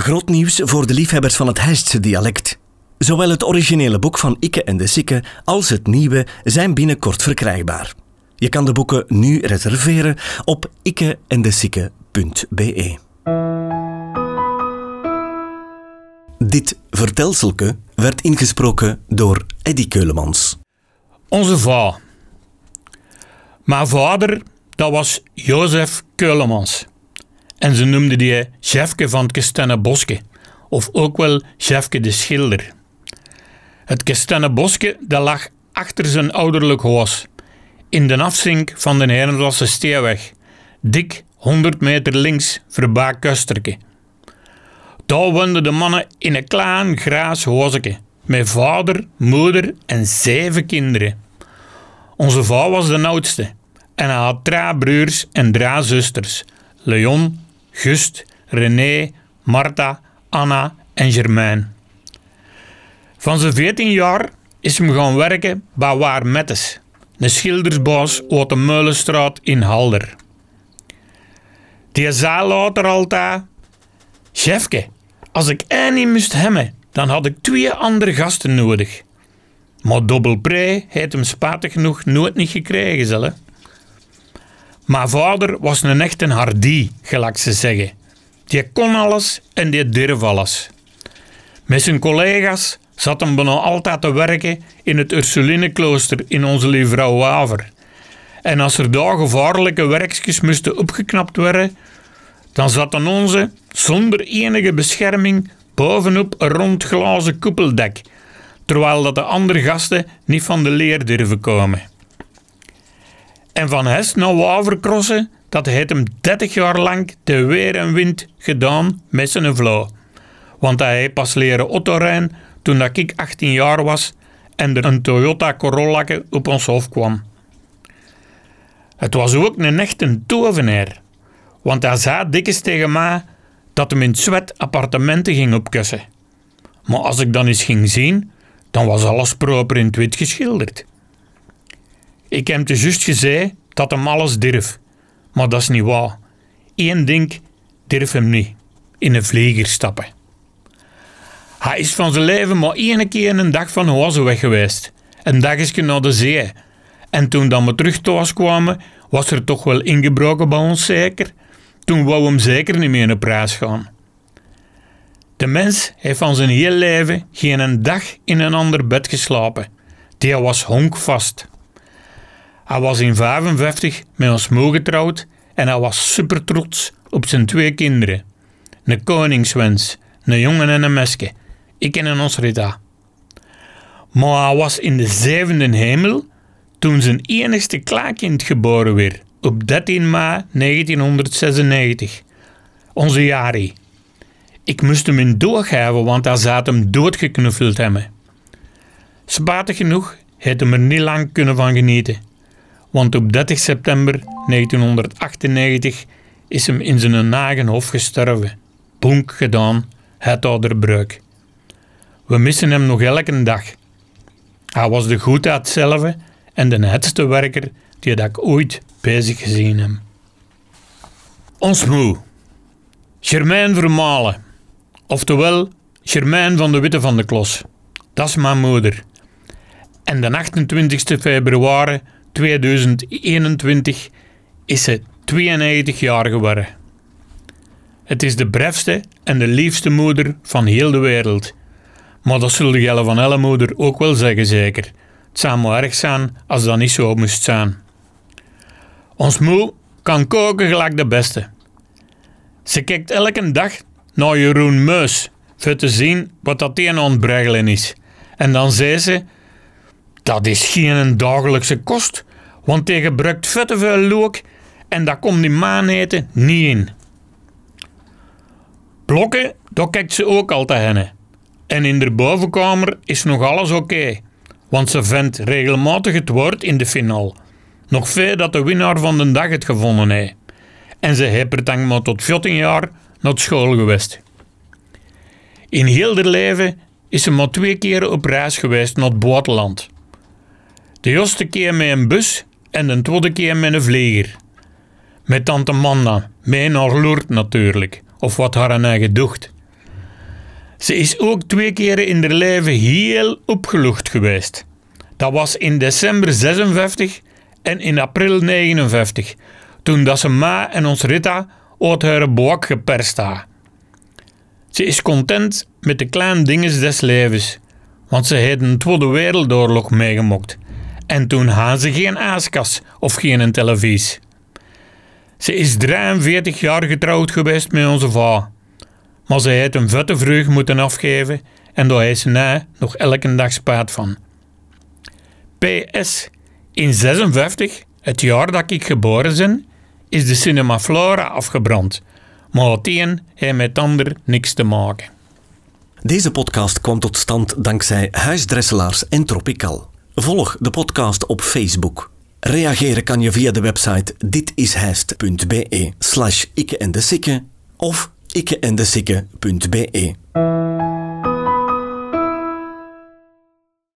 Groot nieuws voor de liefhebbers van het Heistse dialect. Zowel het originele boek van Ikke en de Sikke als het nieuwe zijn binnenkort verkrijgbaar. Je kan de boeken nu reserveren op ikkeendesikke.be. Dit vertelselke werd ingesproken door Eddy Keulemans. Onze va. Mijn vader, dat was Jozef Keulemans. En ze noemden die Chefke van het Kestenne Boske, of ook wel Chefke de Schilder. Het Kestenne Boske dat lag achter zijn ouderlijk huis, in de afzink van de Herenlasse Steeweg, dik 100 meter links voorbij Kusterke. Daar woonden de mannen in een klein graas huisje, met vader, moeder en zeven kinderen. Onze vrouw was de oudste en hij had drie broers en drie zusters, Leon, Gust, René, Martha, Anna en Germain. Van zijn 14 jaar is hem gaan werken bij Waar Mettes, een schildersbaas uit de Meulenstraat in Halder. Die zei later altijd: Chefke, als ik één niet moest hebben, dan had ik twee andere gasten nodig. Maar Dobbelpree heeft hem spijtig genoeg nooit niet gekregen, zelf. Mijn vader was een echte hardy, gelijk ze zeggen. Die kon alles en die durf alles. Met zijn collega's zat hem bijna altijd te werken in het Ursulineklooster in onze Lievrouw Waver. En als er daar gevaarlijke werkjes moesten opgeknapt worden, dan zaten onze, zonder enige bescherming, bovenop een rond glazen koepeldek, terwijl dat de andere gasten niet van de leer durven komen. En van Hest naar Waverkrossen, dat heeft hem 30 jaar lang de weer en wind gedaan met zijn vrouw. Want hij heeft pas leren autorijden toen dat ik 18 jaar was en er een Toyota Corolla op ons hoofd kwam. Het was ook een echte tovenaar, want hij zei dikwijls tegen mij dat hem in het zwet appartementen ging opkussen. Maar als ik dan eens ging zien, dan was alles proper in het wit geschilderd. Ik heb te juist gezegd dat hem alles durf, maar dat is niet waar. Eén ding durf hem niet: in een vlieger stappen. Hij is van zijn leven maar één keer een dag van huis weg geweest. Een dagje naar de zee. En toen dan we terug thuis kwamen, was er toch wel ingebroken bij ons zeker. Toen wou hem zeker niet meer naar prijs gaan. De mens heeft van zijn heel leven geen een dag in een ander bed geslapen. Die was honkvast. Hij was in 55 met ons moe getrouwd en hij was super trots op zijn twee kinderen. Een koningswens, een jongen en een meisje. Ik en ons Rita. Maar hij was in de zevende hemel toen zijn enigste klaarkind geboren werd op 13 mei 1996. Onze Jari. Ik moest hem in doorgeven, want hij zat hem doodgeknuffeld hebben. Spijtig genoeg heeft hem er niet lang kunnen van genieten. Want op 30 september 1998 is hem in zijn nagen hof gestorven. Bonk gedaan, het ouderbreuk. We missen hem nog elke dag. Hij was de goedheid zelf en de netste werker die dat ik ooit bezig gezien heb. Ons moe. Germain Vermalen. Oftewel, Germain van de Witte van de Klos. Dat is mijn moeder. En de 28 februari 2021 is ze 92 jaar geworden. Het is de brefste en de liefste moeder van heel de wereld. Maar dat zullen Gelle van Elle moeder ook wel zeggen, zeker. Het zou maar erg zijn als dat niet zo moest zijn. Ons moe kan koken gelijk de beste. Ze kijkt elke dag naar Jeroen Meus, voor te zien wat dat een ontbregelen is. En dan zei ze, dat is geen dagelijkse kost, want hij gebruikt vette veel look en daar komt die maaneten niet in. Blokken, daar kijkt ze ook altijd heen. En in de bovenkamer is nog alles oké, want ze vindt regelmatig het woord in de finale. Nog veel dat de winnaar van de dag het gevonden heeft. En ze heeft er maar tot 14 jaar naar school geweest. In heel haar leven is ze maar twee keer op reis geweest naar het buitenland. De eerste keer met een bus en de tweede keer met een vlieger. Met tante Manda, mee naar Lourdes natuurlijk, of wat haar eigen docht. Ze is ook twee keren in haar leven heel opgelucht geweest. Dat was in december 56 en in april 59, toen dat ze ma en ons Rita uit haar boek geperst had. Ze is content met de kleine dingen des levens, want ze heeft een Tweede Wereldoorlog meegemokt. En toen had ze geen aaskas of geen televisie. Ze is 43 jaar getrouwd geweest met onze vrouw. Maar ze heeft een vette vreugd moeten afgeven en daar heeft ze na nog elke dag spaat van. PS. In 56, het jaar dat ik geboren ben, is de Cinema Flora afgebrand. Maar het een heeft met het ander niks te maken. Deze podcast kwam tot stand dankzij Huisdresselaars en Tropical. Volg de podcast op Facebook. Reageren kan je via de website ditishijst.be slash ikke en de of ikkeendesikke.be.